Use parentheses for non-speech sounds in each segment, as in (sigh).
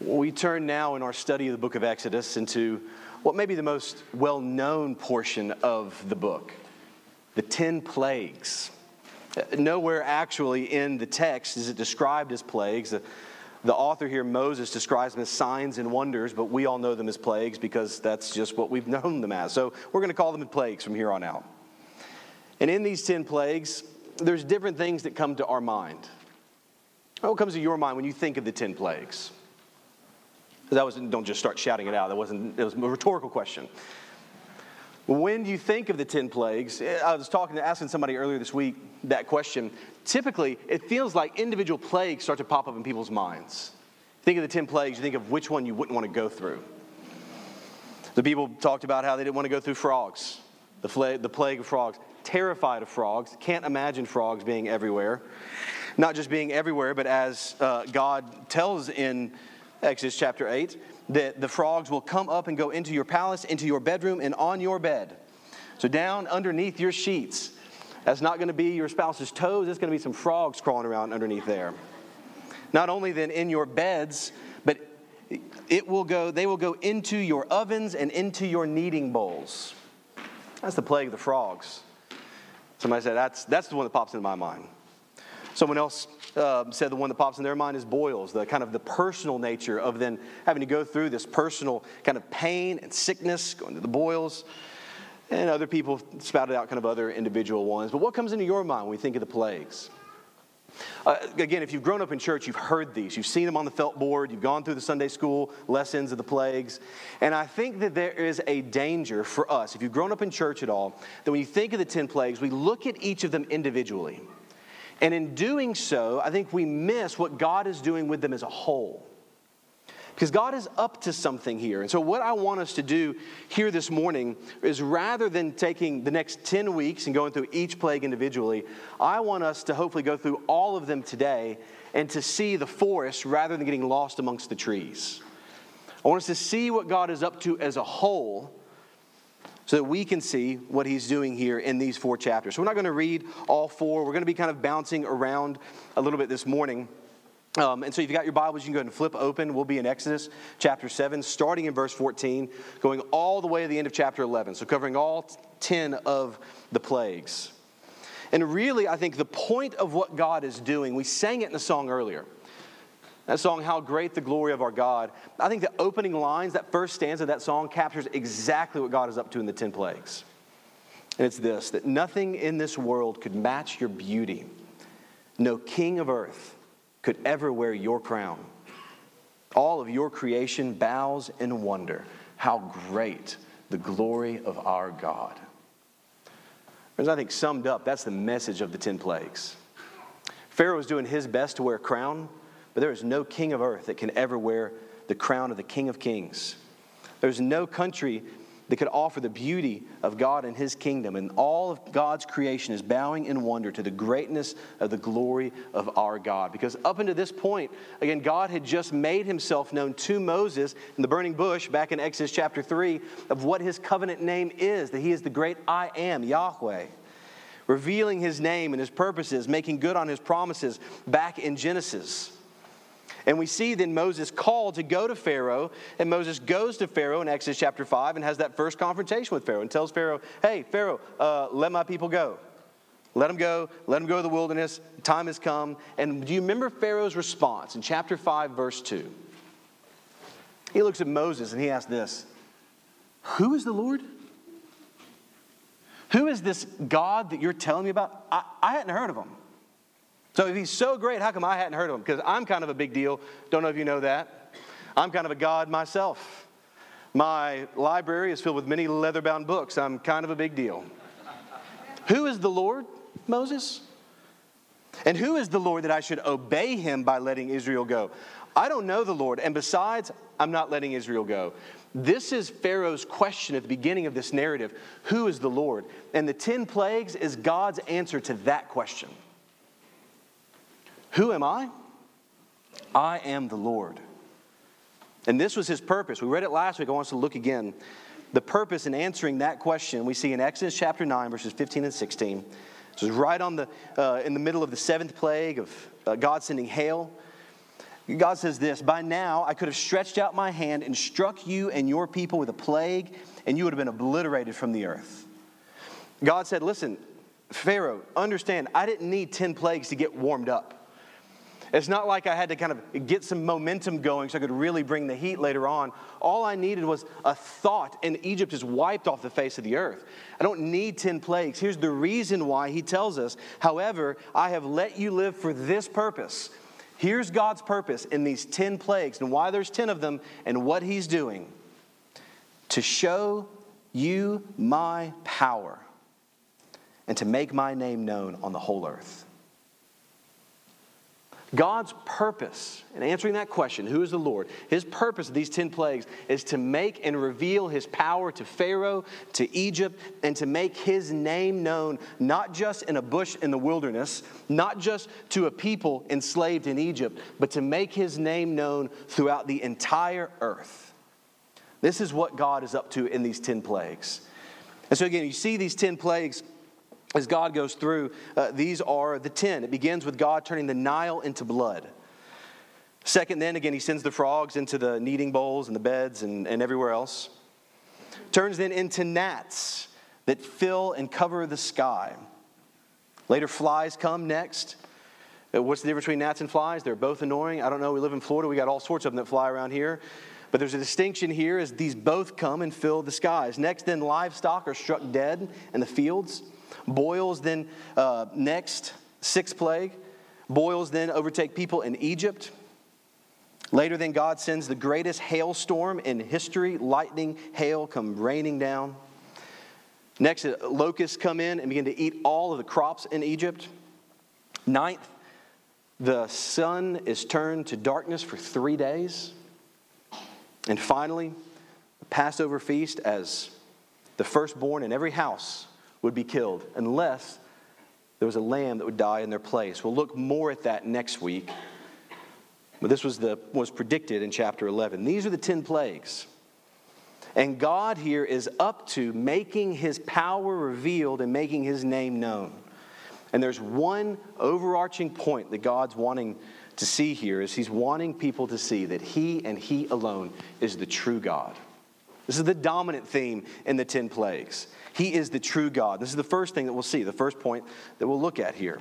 We turn now in our study of the book of Exodus into what may be the most well known portion of the book the 10 plagues. Nowhere actually in the text is it described as plagues. The author here, Moses, describes them as signs and wonders, but we all know them as plagues because that's just what we've (laughs) known them as. So we're going to call them plagues from here on out. And in these 10 plagues, there's different things that come to our mind. What comes to your mind when you think of the 10 plagues? That was, don't just start shouting it out. That wasn't, it was a rhetorical question. When you think of the 10 plagues, I was talking to asking somebody earlier this week that question. Typically, it feels like individual plagues start to pop up in people's minds. Think of the 10 plagues, you think of which one you wouldn't want to go through. The people talked about how they didn't want to go through frogs, the, the plague of frogs. Terrified of frogs, can't imagine frogs being everywhere. Not just being everywhere, but as uh, God tells in Exodus chapter 8, that the frogs will come up and go into your palace, into your bedroom, and on your bed. So, down underneath your sheets. That's not going to be your spouse's toes, it's going to be some frogs crawling around underneath there. Not only then in your beds, but it will go, they will go into your ovens and into your kneading bowls. That's the plague of the frogs. Somebody said, that's, that's the one that pops into my mind. Someone else uh, said the one that pops in their mind is boils, the kind of the personal nature of then having to go through this personal kind of pain and sickness, going to the boils. And other people spouted out kind of other individual ones. But what comes into your mind when we think of the plagues? Uh, again, if you've grown up in church, you've heard these. You've seen them on the felt board. You've gone through the Sunday school lessons of the plagues. And I think that there is a danger for us, if you've grown up in church at all, that when you think of the 10 plagues, we look at each of them individually. And in doing so, I think we miss what God is doing with them as a whole. Because God is up to something here. And so, what I want us to do here this morning is rather than taking the next 10 weeks and going through each plague individually, I want us to hopefully go through all of them today and to see the forest rather than getting lost amongst the trees. I want us to see what God is up to as a whole so that we can see what he's doing here in these four chapters. So we're not going to read all four. We're going to be kind of bouncing around a little bit this morning. Um, and so if you've got your Bibles, you can go ahead and flip open. We'll be in Exodus chapter 7, starting in verse 14, going all the way to the end of chapter 11. So covering all 10 of the plagues. And really, I think the point of what God is doing, we sang it in the song earlier. That song, How Great the Glory of Our God, I think the opening lines, that first stanza of that song, captures exactly what God is up to in the 10 plagues. And it's this that nothing in this world could match your beauty. No king of earth could ever wear your crown. All of your creation bows in wonder. How great the glory of our God. As I think summed up, that's the message of the 10 plagues. Pharaoh is doing his best to wear a crown. But there is no king of earth that can ever wear the crown of the King of Kings. There's no country that could offer the beauty of God and His kingdom. And all of God's creation is bowing in wonder to the greatness of the glory of our God. Because up until this point, again, God had just made Himself known to Moses in the burning bush back in Exodus chapter 3 of what His covenant name is that He is the great I am, Yahweh. Revealing His name and His purposes, making good on His promises back in Genesis. And we see then Moses called to go to Pharaoh, and Moses goes to Pharaoh in Exodus chapter 5 and has that first confrontation with Pharaoh and tells Pharaoh, Hey, Pharaoh, uh, let my people go. Let them go. Let them go to the wilderness. Time has come. And do you remember Pharaoh's response in chapter 5, verse 2? He looks at Moses and he asks this Who is the Lord? Who is this God that you're telling me about? I, I hadn't heard of him. So if he's so great, how come I hadn't heard of him? Because I'm kind of a big deal. Don't know if you know that. I'm kind of a god myself. My library is filled with many leather bound books. I'm kind of a big deal. who is the Lord, Moses? And who is the Lord that I should obey him by letting Israel go? I don't know the Lord. And besides, I'm not letting Israel go. This is Pharaoh's question at the beginning of this narrative Who is the Lord? And the 10 plagues is God's answer to that question. Who am I? I am the Lord. And this was his purpose. We read it last week. I want us to look again. The purpose in answering that question we see in Exodus chapter 9, verses 15 and 16. This is right on the, uh, in the middle of the seventh plague of uh, God sending hail. God says this By now I could have stretched out my hand and struck you and your people with a plague, and you would have been obliterated from the earth. God said, Listen, Pharaoh, understand, I didn't need 10 plagues to get warmed up. It's not like I had to kind of get some momentum going so I could really bring the heat later on. All I needed was a thought, and Egypt is wiped off the face of the earth. I don't need 10 plagues. Here's the reason why he tells us, however, I have let you live for this purpose. Here's God's purpose in these 10 plagues and why there's 10 of them and what he's doing to show you my power and to make my name known on the whole earth. God's purpose in answering that question, who is the Lord? His purpose of these 10 plagues is to make and reveal his power to Pharaoh, to Egypt, and to make his name known, not just in a bush in the wilderness, not just to a people enslaved in Egypt, but to make his name known throughout the entire earth. This is what God is up to in these 10 plagues. And so, again, you see these 10 plagues as God goes through, uh, these are the 10. It begins with God turning the Nile into blood. Second, then again, he sends the frogs into the kneading bowls and the beds and, and everywhere else. Turns then into gnats that fill and cover the sky. Later, flies come next. Uh, what's the difference between gnats and flies? They're both annoying. I don't know. We live in Florida. We got all sorts of them that fly around here. But there's a distinction here as these both come and fill the skies. Next, then, livestock are struck dead in the fields. Boils then, uh, next, sixth plague. Boils then overtake people in Egypt. Later, then, God sends the greatest hailstorm in history. Lightning, hail come raining down. Next, uh, locusts come in and begin to eat all of the crops in Egypt. Ninth, the sun is turned to darkness for three days. And finally, the Passover feast as the firstborn in every house would be killed unless there was a lamb that would die in their place. We'll look more at that next week. But this was, the, was predicted in chapter 11. These are the 10 plagues. And God here is up to making his power revealed and making his name known. And there's one overarching point that God's wanting to see here is he's wanting people to see that he and he alone is the true God. This is the dominant theme in the 10 plagues. He is the true God. This is the first thing that we'll see, the first point that we'll look at here.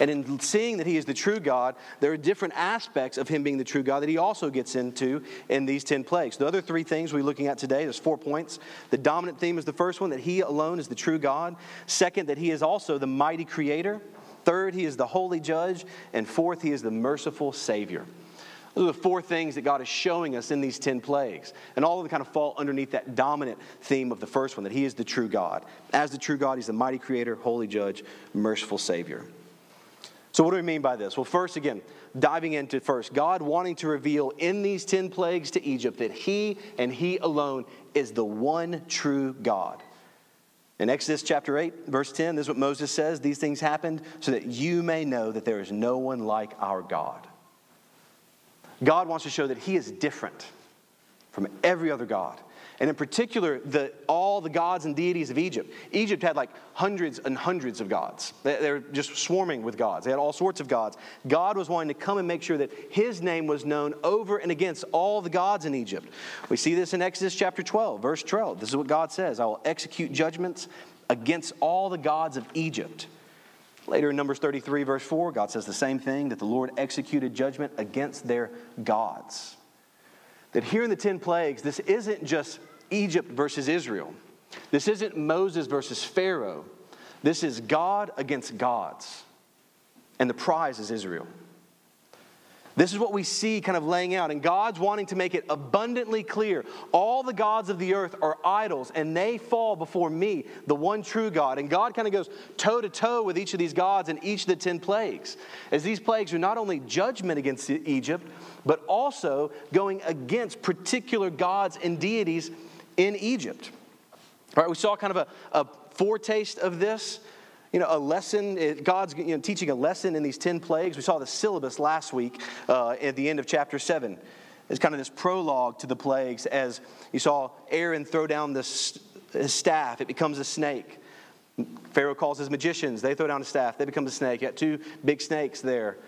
And in seeing that he is the true God, there are different aspects of him being the true God that he also gets into in these 10 plagues. The other three things we're looking at today, there's four points. The dominant theme is the first one, that he alone is the true God. Second, that he is also the mighty creator. Third, he is the holy judge. And fourth, he is the merciful savior. Those are the four things that God is showing us in these 10 plagues. And all of them kind of fall underneath that dominant theme of the first one that He is the true God. As the true God, He's the mighty creator, holy judge, merciful Savior. So, what do we mean by this? Well, first, again, diving into first, God wanting to reveal in these 10 plagues to Egypt that He and He alone is the one true God. In Exodus chapter 8, verse 10, this is what Moses says These things happened so that you may know that there is no one like our God. God wants to show that He is different from every other God. And in particular, the, all the gods and deities of Egypt. Egypt had like hundreds and hundreds of gods. They, they were just swarming with gods. They had all sorts of gods. God was wanting to come and make sure that his name was known over and against all the gods in Egypt. We see this in Exodus chapter 12, verse 12. This is what God says I will execute judgments against all the gods of Egypt Later in Numbers 33, verse 4, God says the same thing that the Lord executed judgment against their gods. That here in the 10 plagues, this isn't just Egypt versus Israel. This isn't Moses versus Pharaoh. This is God against gods. And the prize is Israel. This is what we see kind of laying out. And God's wanting to make it abundantly clear. All the gods of the earth are idols, and they fall before me, the one true God. And God kind of goes toe to toe with each of these gods in each of the 10 plagues. As these plagues are not only judgment against Egypt, but also going against particular gods and deities in Egypt. All right, we saw kind of a, a foretaste of this you know, a lesson, God's you know, teaching a lesson in these 10 plagues. We saw the syllabus last week uh, at the end of chapter 7. It's kind of this prologue to the plagues as you saw Aaron throw down this, his staff, it becomes a snake. Pharaoh calls his magicians, they throw down a staff, they become a snake. You got two big snakes there.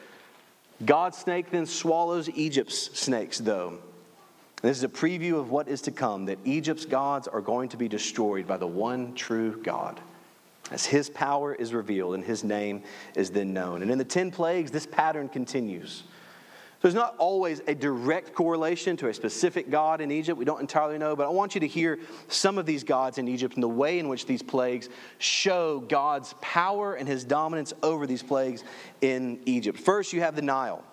God's snake then swallows Egypt's snakes, though. this is a preview of what is to come that Egypt's gods are going to be destroyed by the one true God. As his power is revealed and his name is then known. And in the 10 plagues, this pattern continues. There's not always a direct correlation to a specific god in Egypt. We don't entirely know, but I want you to hear some of these gods in Egypt and the way in which these plagues show God's power and his dominance over these plagues in Egypt. First, you have the Nile.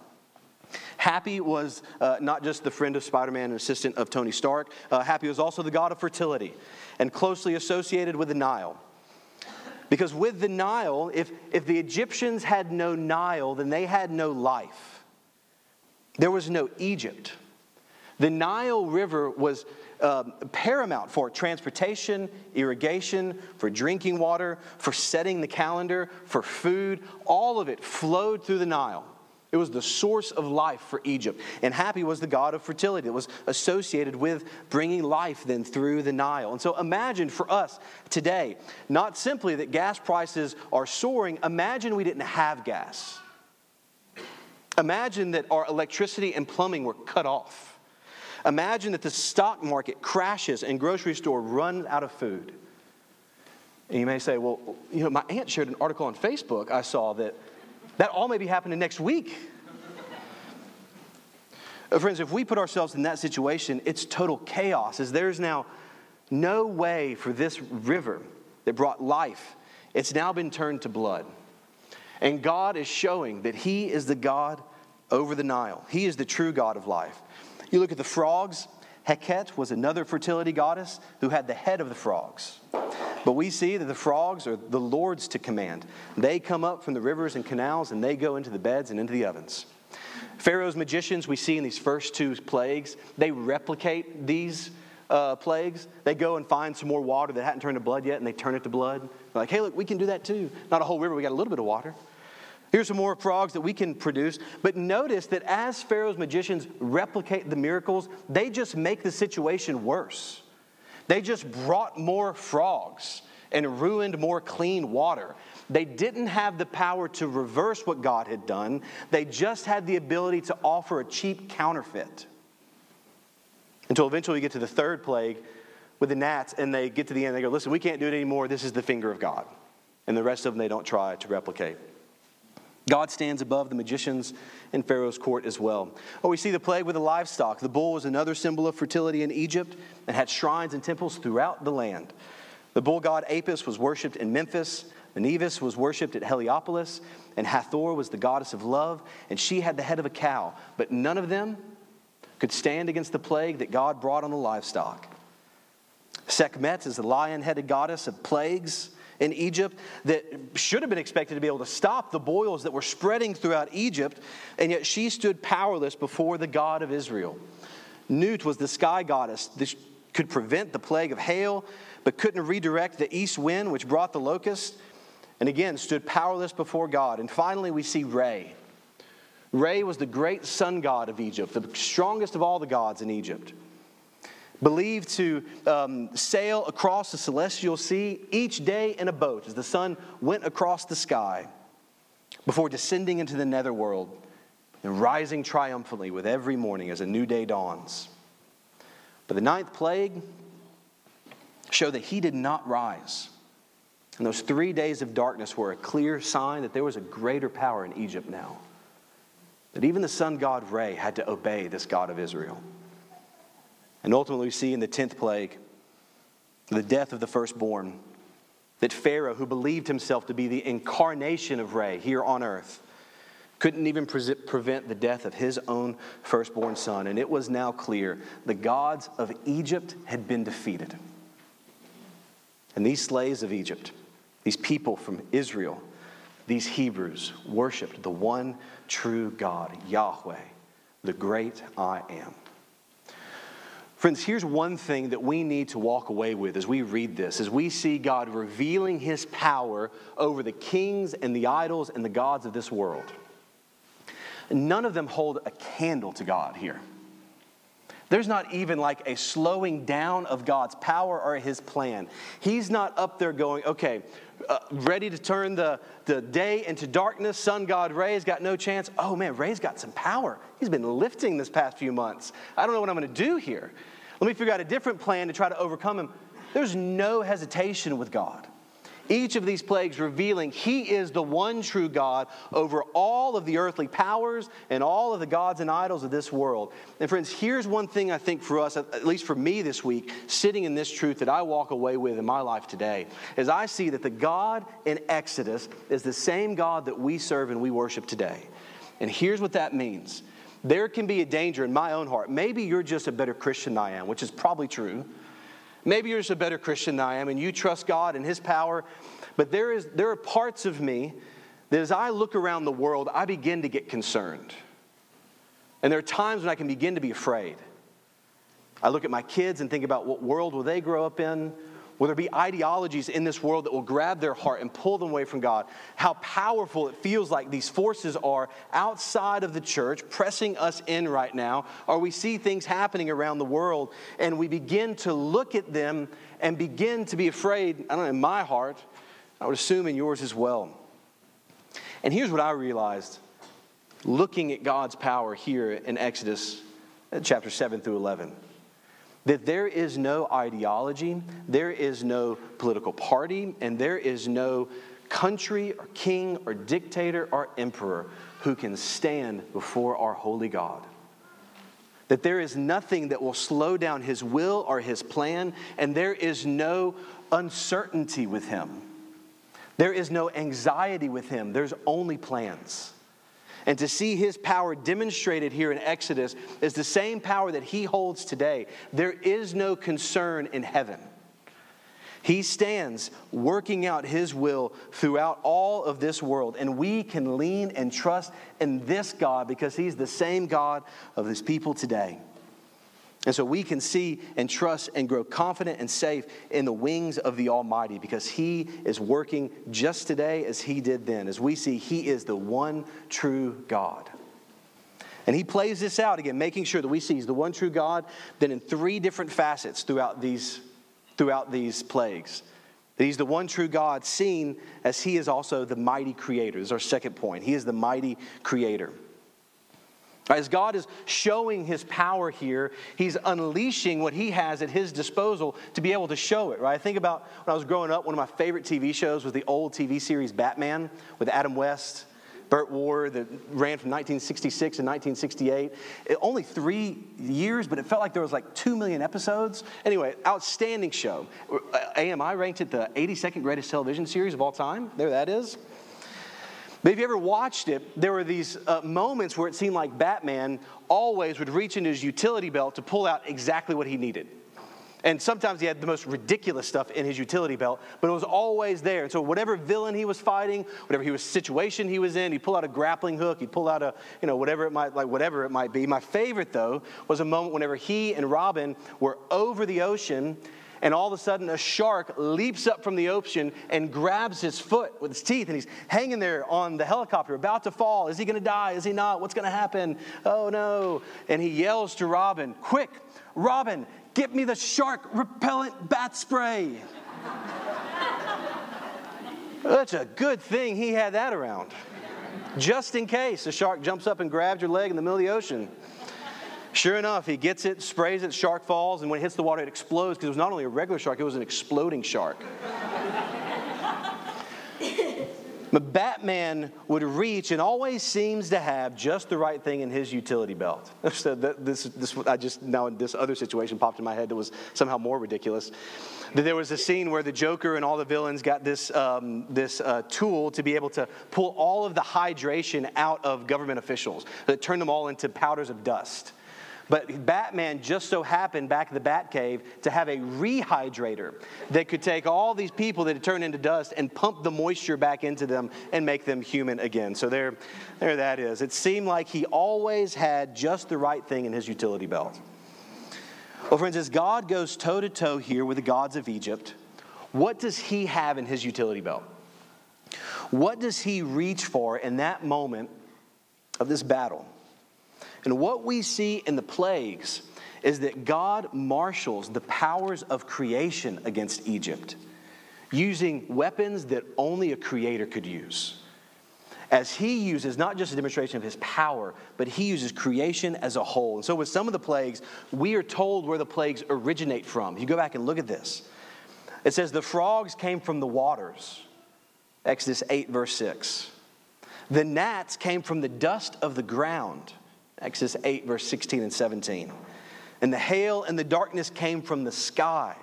Happy was uh, not just the friend of Spider Man and assistant of Tony Stark, uh, Happy was also the god of fertility and closely associated with the Nile. Because with the Nile, if, if the Egyptians had no Nile, then they had no life. There was no Egypt. The Nile River was um, paramount for transportation, irrigation, for drinking water, for setting the calendar, for food. All of it flowed through the Nile. It was the source of life for Egypt. And Happy was the god of fertility that was associated with bringing life then through the Nile. And so imagine for us today, not simply that gas prices are soaring, imagine we didn't have gas. Imagine that our electricity and plumbing were cut off. Imagine that the stock market crashes and grocery store runs out of food. And you may say, well, you know, my aunt shared an article on Facebook I saw that that all may be happening next week. Uh, friends, if we put ourselves in that situation, it's total chaos, as there's now no way for this river that brought life, it's now been turned to blood. And God is showing that He is the God over the Nile. He is the true God of life. You look at the frogs, Heket was another fertility goddess who had the head of the frogs. But we see that the frogs are the Lord's to command. They come up from the rivers and canals and they go into the beds and into the ovens. Pharaoh's magicians, we see in these first two plagues, they replicate these uh, plagues. They go and find some more water that hadn't turned to blood yet and they turn it to blood. They're like, hey, look, we can do that too. Not a whole river, we got a little bit of water. Here's some more frogs that we can produce. But notice that as Pharaoh's magicians replicate the miracles, they just make the situation worse. They just brought more frogs and ruined more clean water. They didn't have the power to reverse what God had done, they just had the ability to offer a cheap counterfeit. Until eventually we get to the third plague with the gnats, and they get to the end, they go, Listen, we can't do it anymore. This is the finger of God. And the rest of them, they don't try to replicate. God stands above the magicians in Pharaoh's court as well. Oh, we see the plague with the livestock. The bull was another symbol of fertility in Egypt and had shrines and temples throughout the land. The bull god Apis was worshipped in Memphis. Mnevis was worshipped at Heliopolis, and Hathor was the goddess of love, and she had the head of a cow. But none of them could stand against the plague that God brought on the livestock. Sekhmet is the lion headed goddess of plagues in Egypt that should have been expected to be able to stop the boils that were spreading throughout Egypt, and yet she stood powerless before the God of Israel. Nut was the sky goddess that could prevent the plague of hail, but couldn't redirect the east wind, which brought the locust, and again stood powerless before God. And finally, we see Re. Re was the great sun god of Egypt, the strongest of all the gods in Egypt believed to um, sail across the celestial sea each day in a boat as the sun went across the sky before descending into the netherworld and rising triumphantly with every morning as a new day dawns. But the ninth plague showed that he did not rise. And those three days of darkness were a clear sign that there was a greater power in Egypt now. That even the sun god Re had to obey this God of Israel. And ultimately, we see in the 10th plague the death of the firstborn. That Pharaoh, who believed himself to be the incarnation of Re here on earth, couldn't even pre- prevent the death of his own firstborn son. And it was now clear the gods of Egypt had been defeated. And these slaves of Egypt, these people from Israel, these Hebrews, worshiped the one true God, Yahweh, the great I am. Friends, here's one thing that we need to walk away with as we read this, as we see God revealing his power over the kings and the idols and the gods of this world. None of them hold a candle to God here. There's not even like a slowing down of God's power or his plan. He's not up there going, okay, uh, ready to turn the, the day into darkness. Sun God Ray's got no chance. Oh man, Ray's got some power. He's been lifting this past few months. I don't know what I'm going to do here. Let me figure out a different plan to try to overcome him. There's no hesitation with God. Each of these plagues revealing He is the one true God over all of the earthly powers and all of the gods and idols of this world. And friends, here's one thing I think for us, at least for me this week, sitting in this truth that I walk away with in my life today, is I see that the God in Exodus is the same God that we serve and we worship today. And here's what that means. There can be a danger in my own heart. Maybe you're just a better Christian than I am, which is probably true. Maybe you're just a better Christian than I am and you trust God and His power. But there, is, there are parts of me that as I look around the world, I begin to get concerned. And there are times when I can begin to be afraid. I look at my kids and think about what world will they grow up in? Will there be ideologies in this world that will grab their heart and pull them away from God? How powerful it feels like these forces are outside of the church, pressing us in right now. Or we see things happening around the world and we begin to look at them and begin to be afraid. I don't know, in my heart, I would assume in yours as well. And here's what I realized looking at God's power here in Exodus uh, chapter 7 through 11 that there is no ideology, there is no political party, and there is no country or king or dictator or emperor who can stand before our holy God. That there is nothing that will slow down his will or his plan, and there is no uncertainty with him. There is no anxiety with him. There's only plans. And to see his power demonstrated here in Exodus is the same power that he holds today. There is no concern in heaven. He stands working out his will throughout all of this world, and we can lean and trust in this God because he's the same God of his people today. And so we can see and trust and grow confident and safe in the wings of the Almighty because He is working just today as He did then. As we see, He is the one true God. And He plays this out again, making sure that we see He's the one true God, then in three different facets throughout these, throughout these plagues. That He's the one true God, seen as He is also the mighty creator. This is our second point. He is the mighty creator. As God is showing his power here, he's unleashing what he has at his disposal to be able to show it, right? I think about when I was growing up, one of my favorite TV shows was the old TV series Batman with Adam West, Burt Ward, that ran from 1966 to 1968. It, only three years, but it felt like there was like two million episodes. Anyway, outstanding show. AMI ranked it the 82nd greatest television series of all time. There that is. But if you ever watched it, there were these uh, moments where it seemed like Batman always would reach into his utility belt to pull out exactly what he needed. And sometimes he had the most ridiculous stuff in his utility belt, but it was always there. And so whatever villain he was fighting, whatever he was situation he was in, he'd pull out a grappling hook, he'd pull out a, you know, whatever it might like whatever it might be. My favorite though was a moment whenever he and Robin were over the ocean and all of a sudden a shark leaps up from the ocean and grabs his foot with his teeth and he's hanging there on the helicopter about to fall. Is he going to die? Is he not? What's going to happen? Oh no. And he yells to robin quick robin get me the shark repellent bat spray. That's a good thing he had that around. Just in case the shark jumps up and grabs your leg in the middle of the ocean Sure enough, he gets it, sprays it, shark falls, and when it hits the water, it explodes because it was not only a regular shark, it was an exploding shark. (laughs) but Batman would reach and always seems to have just the right thing in his utility belt. (laughs) so this, this, I just now in this other situation popped in my head that was somehow more ridiculous. That there was a scene where the Joker and all the villains got this um, this uh, tool to be able to pull all of the hydration out of government officials that turned them all into powders of dust. But Batman just so happened back in the Batcave to have a rehydrator that could take all these people that had turned into dust and pump the moisture back into them and make them human again. So there, there that is. It seemed like he always had just the right thing in his utility belt. Well, friends, as God goes toe to toe here with the gods of Egypt, what does he have in his utility belt? What does he reach for in that moment of this battle? And what we see in the plagues is that God marshals the powers of creation against Egypt using weapons that only a creator could use. As he uses not just a demonstration of his power, but he uses creation as a whole. And so, with some of the plagues, we are told where the plagues originate from. You go back and look at this. It says, The frogs came from the waters. Exodus 8, verse 6. The gnats came from the dust of the ground. Exodus 8, verse 16 and 17. And the hail and the darkness came from the sky.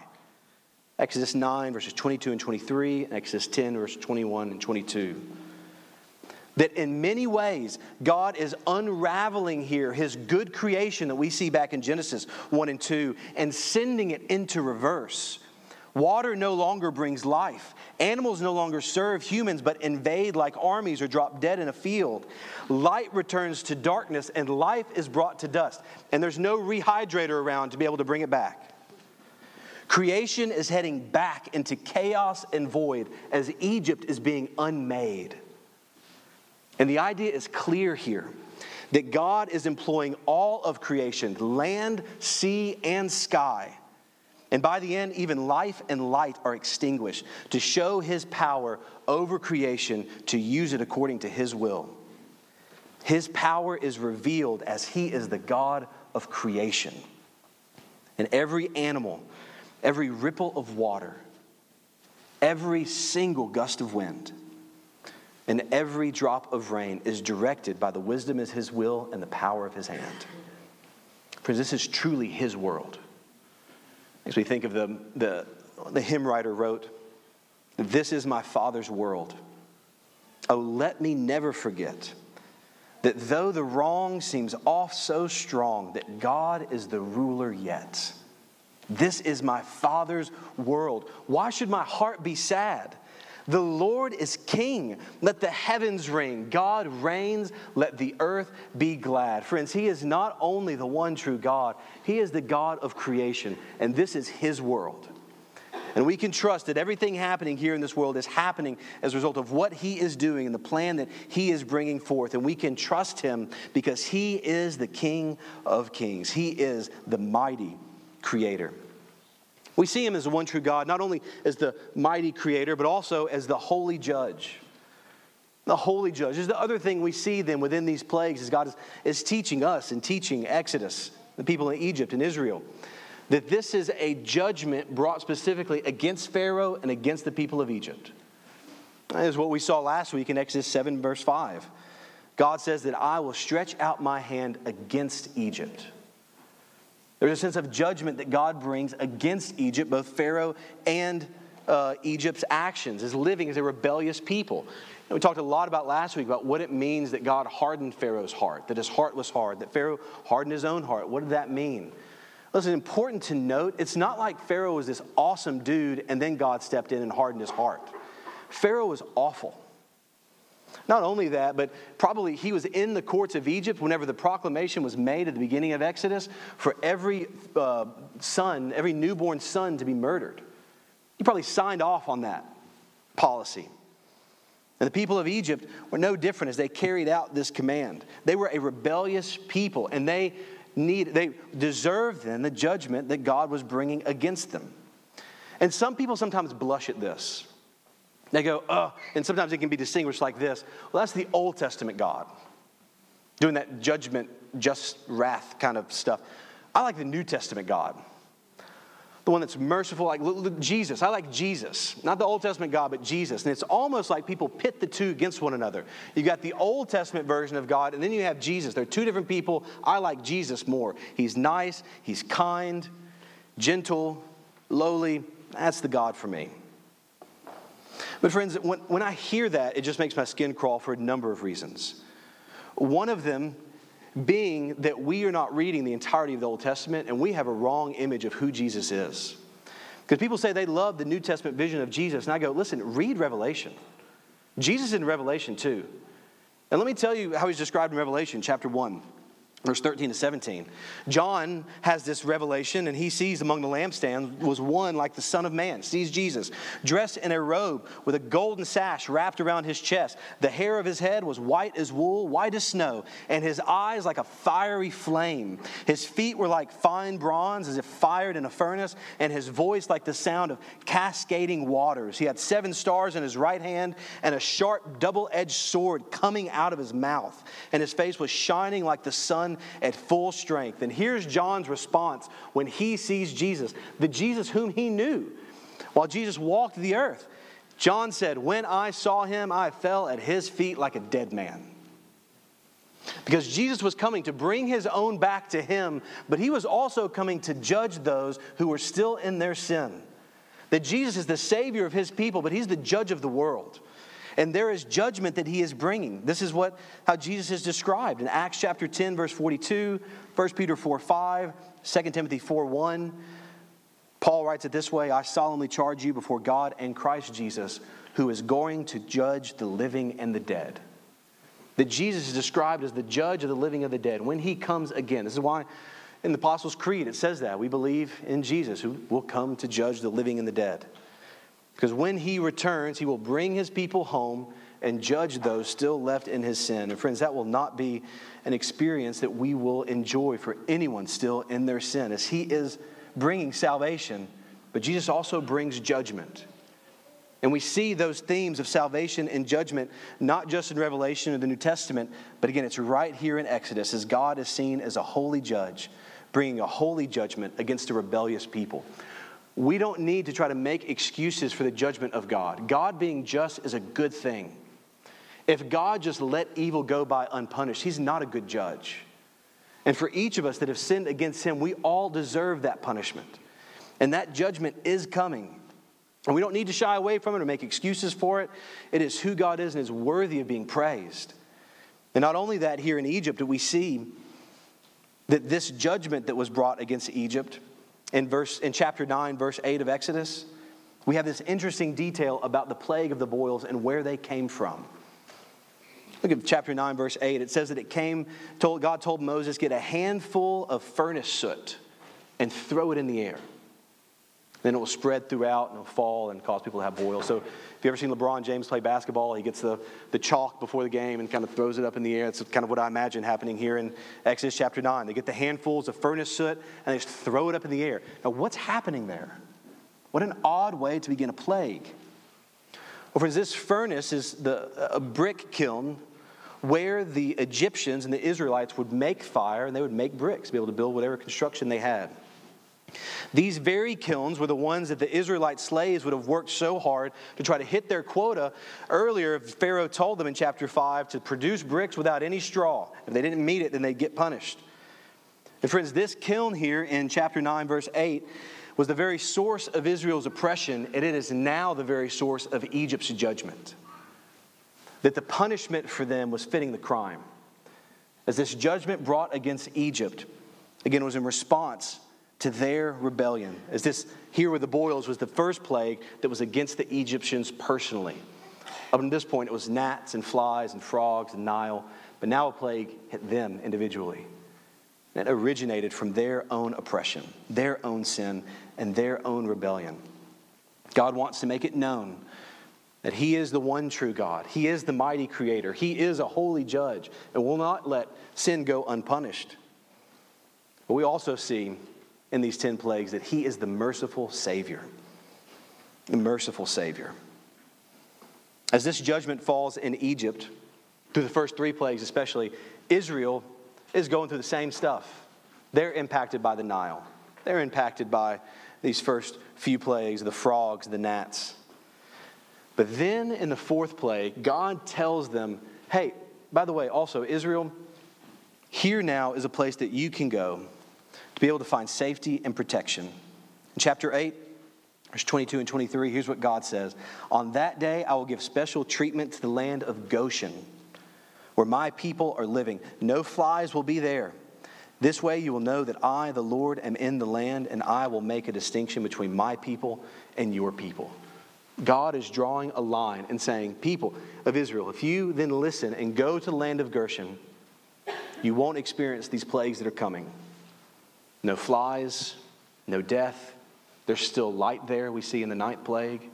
Exodus 9, verses 22 and 23, and Exodus 10, verse 21 and 22. That in many ways, God is unraveling here his good creation that we see back in Genesis 1 and 2 and sending it into reverse. Water no longer brings life. Animals no longer serve humans, but invade like armies or drop dead in a field. Light returns to darkness, and life is brought to dust. And there's no rehydrator around to be able to bring it back. Creation is heading back into chaos and void as Egypt is being unmade. And the idea is clear here that God is employing all of creation land, sea, and sky. And by the end, even life and light are extinguished to show his power over creation to use it according to his will. His power is revealed as he is the God of creation. And every animal every ripple of water, every single gust of wind, and every drop of rain is directed by the wisdom of his will and the power of his hand. Friends, this is truly his world. As we think of the, the, the hymn writer wrote, This is my Father's world. Oh, let me never forget that though the wrong seems off so strong, that God is the ruler yet. This is my Father's world. Why should my heart be sad? The Lord is king. Let the heavens ring. God reigns. Let the earth be glad. Friends, He is not only the one true God, He is the God of creation, and this is His world. And we can trust that everything happening here in this world is happening as a result of what He is doing and the plan that He is bringing forth. And we can trust Him because He is the King of kings, He is the mighty creator. We see him as the one true God, not only as the mighty creator, but also as the holy judge. The holy judge. Is the other thing we see then within these plagues is God is, is teaching us and teaching Exodus, the people in Egypt and Israel, that this is a judgment brought specifically against Pharaoh and against the people of Egypt. That is what we saw last week in Exodus 7, verse 5. God says that I will stretch out my hand against Egypt. There's a sense of judgment that God brings against Egypt, both Pharaoh and uh, Egypt's actions as living as a rebellious people. And we talked a lot about last week about what it means that God hardened Pharaoh's heart, that his heart was hard, that Pharaoh hardened his own heart. What did that mean? Listen, important to note, it's not like Pharaoh was this awesome dude and then God stepped in and hardened his heart. Pharaoh was awful. Not only that, but probably he was in the courts of Egypt whenever the proclamation was made at the beginning of Exodus for every uh, son, every newborn son to be murdered. He probably signed off on that policy. And the people of Egypt were no different as they carried out this command. They were a rebellious people, and they need they deserved then the judgment that God was bringing against them. And some people sometimes blush at this. They go, oh, and sometimes it can be distinguished like this. Well, that's the Old Testament God, doing that judgment, just wrath kind of stuff. I like the New Testament God, the one that's merciful, like Jesus. I like Jesus, not the Old Testament God, but Jesus. And it's almost like people pit the two against one another. You've got the Old Testament version of God, and then you have Jesus. They're two different people. I like Jesus more. He's nice, he's kind, gentle, lowly. That's the God for me. But, friends, when, when I hear that, it just makes my skin crawl for a number of reasons. One of them being that we are not reading the entirety of the Old Testament and we have a wrong image of who Jesus is. Because people say they love the New Testament vision of Jesus, and I go, listen, read Revelation. Jesus is in Revelation too. And let me tell you how he's described in Revelation chapter 1. Verse 13 to 17. John has this revelation, and he sees among the lampstands was one like the Son of Man, sees Jesus, dressed in a robe with a golden sash wrapped around his chest. The hair of his head was white as wool, white as snow, and his eyes like a fiery flame. His feet were like fine bronze, as if fired in a furnace, and his voice like the sound of cascading waters. He had seven stars in his right hand, and a sharp double edged sword coming out of his mouth, and his face was shining like the sun at full strength. And here's John's response when he sees Jesus, the Jesus whom he knew while Jesus walked the earth. John said, When I saw him, I fell at his feet like a dead man. Because Jesus was coming to bring his own back to him, but he was also coming to judge those who were still in their sin. That Jesus is the Savior of his people, but he's the judge of the world and there is judgment that he is bringing. This is what how Jesus is described in Acts chapter 10 verse 42, 1 Peter 4 5, 2 Timothy 4 1. Paul writes it this way I solemnly charge you before God and Christ Jesus, who is going to judge the living and the dead. That Jesus is described as the judge of the living and the dead when he comes again. This is why in the Apostles' Creed it says that. We believe in Jesus who will come to judge the living and the dead. Because when he returns, he will bring his people home and judge those still left in his sin. And friends, that will not be an experience that we will enjoy for anyone still in their sin, as he is bringing salvation, but Jesus also brings judgment. And we see those themes of salvation and judgment not just in Revelation or the New Testament, but again, it's right here in Exodus as God is seen as a holy judge, bringing a holy judgment against a rebellious people we don't need to try to make excuses for the judgment of God. God being just is a good thing. If God just let evil go by unpunished, He's not a good judge. And for each of us that have sinned against Him, we all deserve that punishment. And that judgment is coming. And we don't need to shy away from it or make excuses for it. It is who God is and is worthy of being praised. And not only that, here in Egypt, we see that this judgment that was brought against Egypt in, verse, in chapter 9, verse 8 of Exodus, we have this interesting detail about the plague of the boils and where they came from. Look at chapter 9, verse 8. It says that it came, told, God told Moses, get a handful of furnace soot and throw it in the air. Then it will spread throughout and it'll fall and cause people to have boils. So if you've ever seen LeBron James play basketball, he gets the, the chalk before the game and kind of throws it up in the air. It's kind of what I imagine happening here in Exodus chapter 9. They get the handfuls of furnace soot and they just throw it up in the air. Now, what's happening there? What an odd way to begin a plague. Well, friends, this furnace is the, a brick kiln where the Egyptians and the Israelites would make fire and they would make bricks, be able to build whatever construction they had. These very kilns were the ones that the Israelite slaves would have worked so hard to try to hit their quota. Earlier, if Pharaoh told them in chapter 5 to produce bricks without any straw. If they didn't meet it, then they'd get punished. And friends, this kiln here in chapter 9, verse 8, was the very source of Israel's oppression, and it is now the very source of Egypt's judgment. That the punishment for them was fitting the crime. As this judgment brought against Egypt, again, was in response to their rebellion. As this here with the boils was the first plague that was against the Egyptians personally. Up until this point, it was gnats and flies and frogs and Nile, but now a plague hit them individually. It originated from their own oppression, their own sin, and their own rebellion. God wants to make it known that He is the one true God. He is the mighty creator. He is a holy judge and will not let sin go unpunished. But we also see in these 10 plagues that he is the merciful Savior. The merciful Savior. As this judgment falls in Egypt, through the first three plagues especially, Israel is going through the same stuff. They're impacted by the Nile, they're impacted by these first few plagues the frogs, the gnats. But then in the fourth plague, God tells them, hey, by the way, also, Israel, here now is a place that you can go to be able to find safety and protection. In chapter 8, verse 22 and 23, here's what God says On that day, I will give special treatment to the land of Goshen, where my people are living. No flies will be there. This way, you will know that I, the Lord, am in the land, and I will make a distinction between my people and your people. God is drawing a line and saying, People of Israel, if you then listen and go to the land of Goshen, you won't experience these plagues that are coming. No flies, no death. There's still light there, we see in the ninth plague.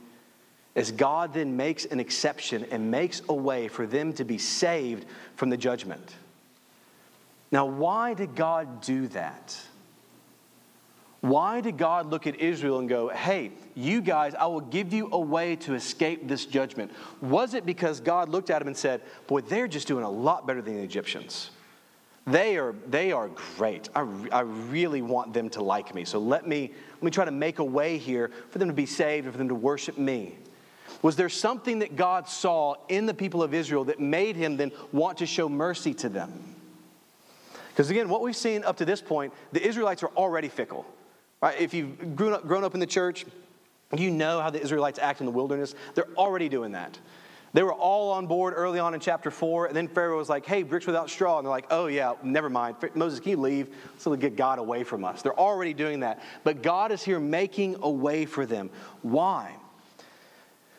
As God then makes an exception and makes a way for them to be saved from the judgment. Now, why did God do that? Why did God look at Israel and go, hey, you guys, I will give you a way to escape this judgment? Was it because God looked at them and said, boy, they're just doing a lot better than the Egyptians? They are, they are great. I, I really want them to like me. So let me, let me try to make a way here for them to be saved and for them to worship me. Was there something that God saw in the people of Israel that made him then want to show mercy to them? Because again, what we've seen up to this point, the Israelites are already fickle. Right? If you've grown up, grown up in the church, you know how the Israelites act in the wilderness. They're already doing that. They were all on board early on in chapter 4, and then Pharaoh was like, hey, bricks without straw. And they're like, oh, yeah, never mind. Moses, can you leave so they get God away from us? They're already doing that. But God is here making a way for them. Why?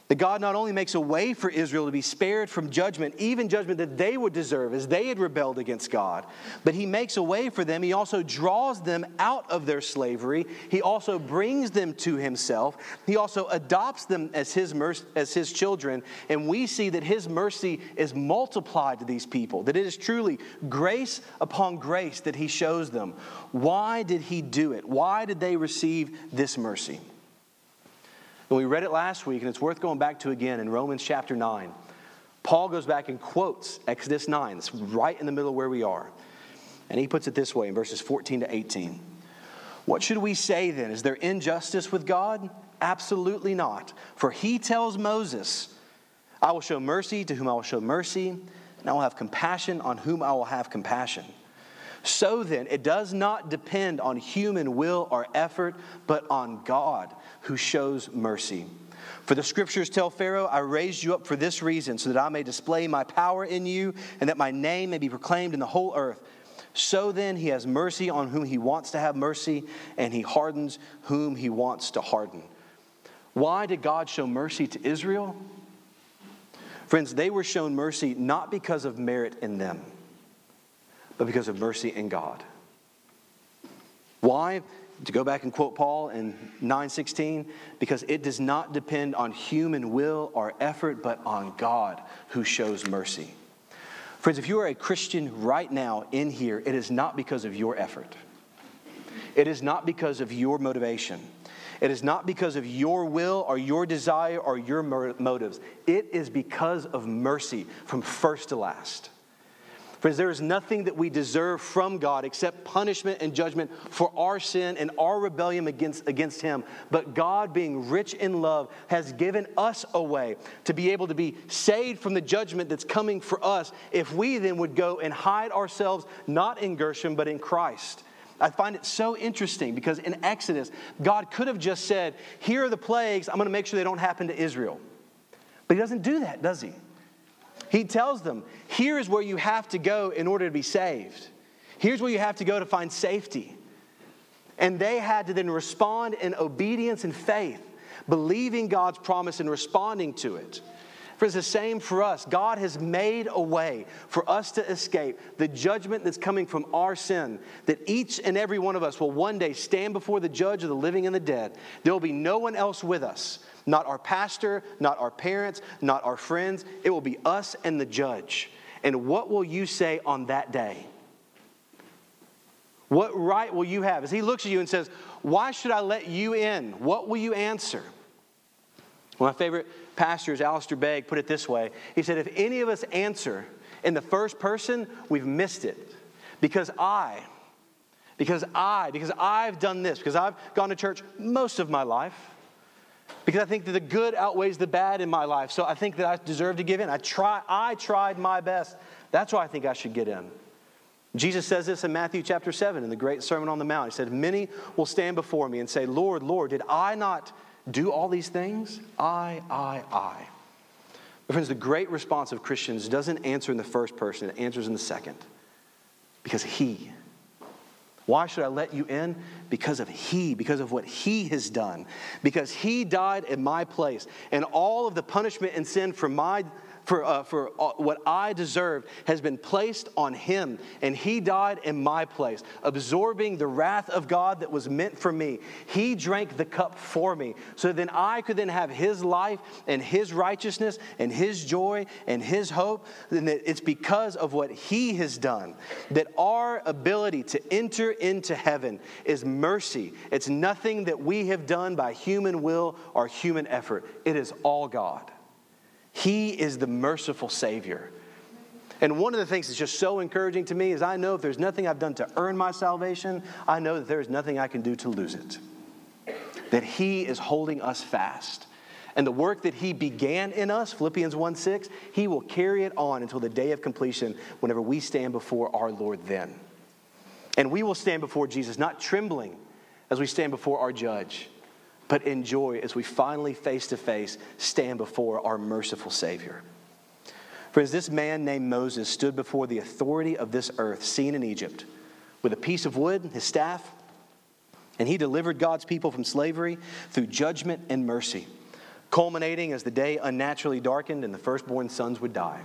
That God not only makes a way for Israel to be spared from judgment, even judgment that they would deserve as they had rebelled against God, but He makes a way for them. He also draws them out of their slavery. He also brings them to Himself. He also adopts them as His, mercy, as his children. And we see that His mercy is multiplied to these people, that it is truly grace upon grace that He shows them. Why did He do it? Why did they receive this mercy? And we read it last week, and it's worth going back to again in Romans chapter 9. Paul goes back and quotes Exodus 9. It's right in the middle of where we are. And he puts it this way in verses 14 to 18. What should we say then? Is there injustice with God? Absolutely not. For he tells Moses, I will show mercy to whom I will show mercy, and I will have compassion on whom I will have compassion. So then, it does not depend on human will or effort, but on God who shows mercy. For the scriptures tell Pharaoh, I raised you up for this reason, so that I may display my power in you, and that my name may be proclaimed in the whole earth. So then, he has mercy on whom he wants to have mercy, and he hardens whom he wants to harden. Why did God show mercy to Israel? Friends, they were shown mercy not because of merit in them but because of mercy in God. Why? To go back and quote Paul in 9:16, because it does not depend on human will or effort, but on God who shows mercy. Friends, if you are a Christian right now in here, it is not because of your effort. It is not because of your motivation. It is not because of your will or your desire or your motives. It is because of mercy from first to last. Friends, there is nothing that we deserve from God except punishment and judgment for our sin and our rebellion against, against Him. But God, being rich in love, has given us a way to be able to be saved from the judgment that's coming for us if we then would go and hide ourselves not in Goshen, but in Christ. I find it so interesting because in Exodus, God could have just said, Here are the plagues, I'm going to make sure they don't happen to Israel. But He doesn't do that, does He? He tells them, here is where you have to go in order to be saved. Here's where you have to go to find safety. And they had to then respond in obedience and faith, believing God's promise and responding to it. For it's the same for us. God has made a way for us to escape the judgment that's coming from our sin, that each and every one of us will one day stand before the judge of the living and the dead. There will be no one else with us not our pastor, not our parents, not our friends. It will be us and the judge. And what will you say on that day? What right will you have? As he looks at you and says, Why should I let you in? What will you answer? One of my favorite pastors, Alistair Begg, put it this way He said, If any of us answer in the first person, we've missed it. Because I, because I, because I've done this, because I've gone to church most of my life, because I think that the good outweighs the bad in my life. So I think that I deserve to give in. I, try, I tried my best. That's why I think I should get in. Jesus says this in Matthew chapter 7 in the great Sermon on the Mount. He said, Many will stand before me and say, Lord, Lord, did I not do all these things? I, I, I. But friends, the great response of Christians doesn't answer in the first person, it answers in the second. Because He why should I let you in? Because of He, because of what He has done. Because He died in my place. And all of the punishment and sin for my for, uh, for uh, what I deserved has been placed on him, and he died in my place, absorbing the wrath of God that was meant for me. He drank the cup for me, so then I could then have his life and his righteousness and his joy and his hope. And it's because of what he has done that our ability to enter into heaven is mercy. It's nothing that we have done by human will or human effort, it is all God. He is the merciful Savior. And one of the things that's just so encouraging to me is I know if there's nothing I've done to earn my salvation, I know that there's nothing I can do to lose it. That He is holding us fast. And the work that He began in us, Philippians 1 6, He will carry it on until the day of completion whenever we stand before our Lord then. And we will stand before Jesus, not trembling as we stand before our judge, but in joy as we finally face to face stand before our merciful Savior. Friends, this man named Moses stood before the authority of this earth, seen in Egypt, with a piece of wood, his staff, and he delivered God's people from slavery through judgment and mercy, culminating as the day unnaturally darkened and the firstborn sons would die.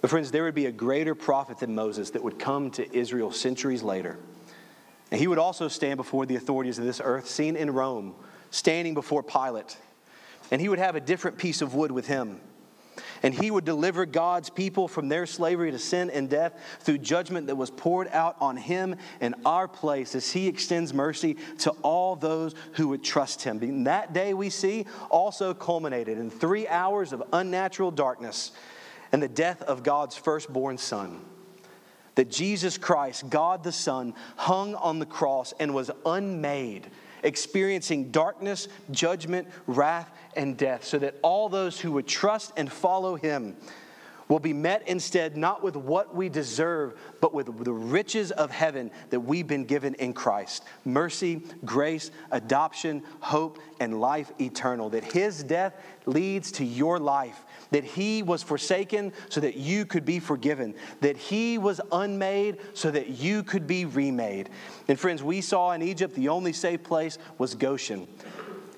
But, friends, there would be a greater prophet than Moses that would come to Israel centuries later and he would also stand before the authorities of this earth, seen in Rome, standing before Pilate. And he would have a different piece of wood with him. And he would deliver God's people from their slavery to sin and death through judgment that was poured out on him in our place as he extends mercy to all those who would trust him. And that day we see also culminated in three hours of unnatural darkness and the death of God's firstborn son that Jesus Christ, God the Son, hung on the cross and was unmade, experiencing darkness, judgment, wrath, and death, so that all those who would trust and follow him will be met instead not with what we deserve, but with the riches of heaven that we've been given in Christ mercy, grace, adoption, hope, and life eternal. That his death leads to your life, that he was forsaken so that you could be forgiven, that he was unmade so that you could be remade. And friends, we saw in Egypt the only safe place was Goshen.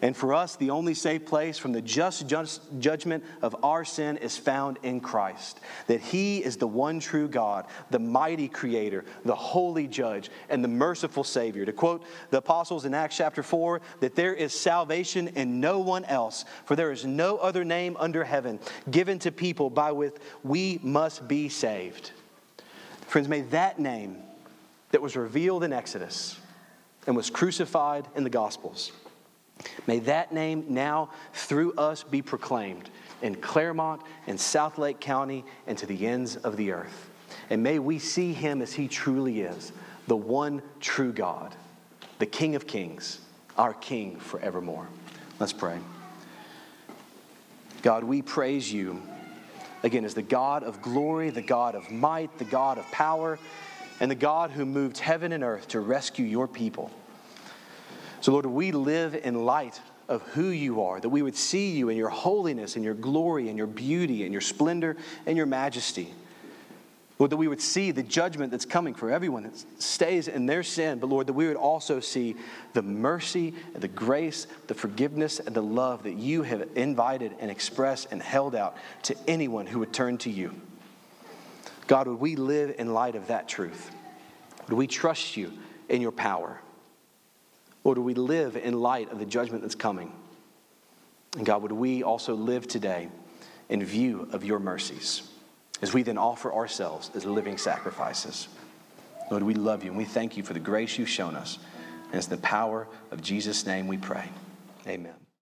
And for us, the only safe place from the just, just judgment of our sin is found in Christ. That He is the one true God, the mighty Creator, the holy Judge, and the merciful Savior. To quote the apostles in Acts chapter 4, that there is salvation in no one else, for there is no other name under heaven given to people by which we must be saved. Friends, may that name that was revealed in Exodus and was crucified in the Gospels May that name now through us be proclaimed in Clermont and South Lake County and to the ends of the earth. And may we see him as he truly is the one true God, the King of kings, our King forevermore. Let's pray. God, we praise you again as the God of glory, the God of might, the God of power, and the God who moved heaven and earth to rescue your people. So, Lord, we live in light of who you are, that we would see you in your holiness and your glory and your beauty and your splendor and your majesty. Lord, that we would see the judgment that's coming for everyone that stays in their sin, but Lord, that we would also see the mercy and the grace, the forgiveness and the love that you have invited and expressed and held out to anyone who would turn to you. God, would we live in light of that truth? Would we trust you in your power? Or do we live in light of the judgment that's coming? And God, would we also live today in view of your mercies as we then offer ourselves as living sacrifices? Lord, we love you and we thank you for the grace you've shown us. And it's the power of Jesus' name we pray. Amen.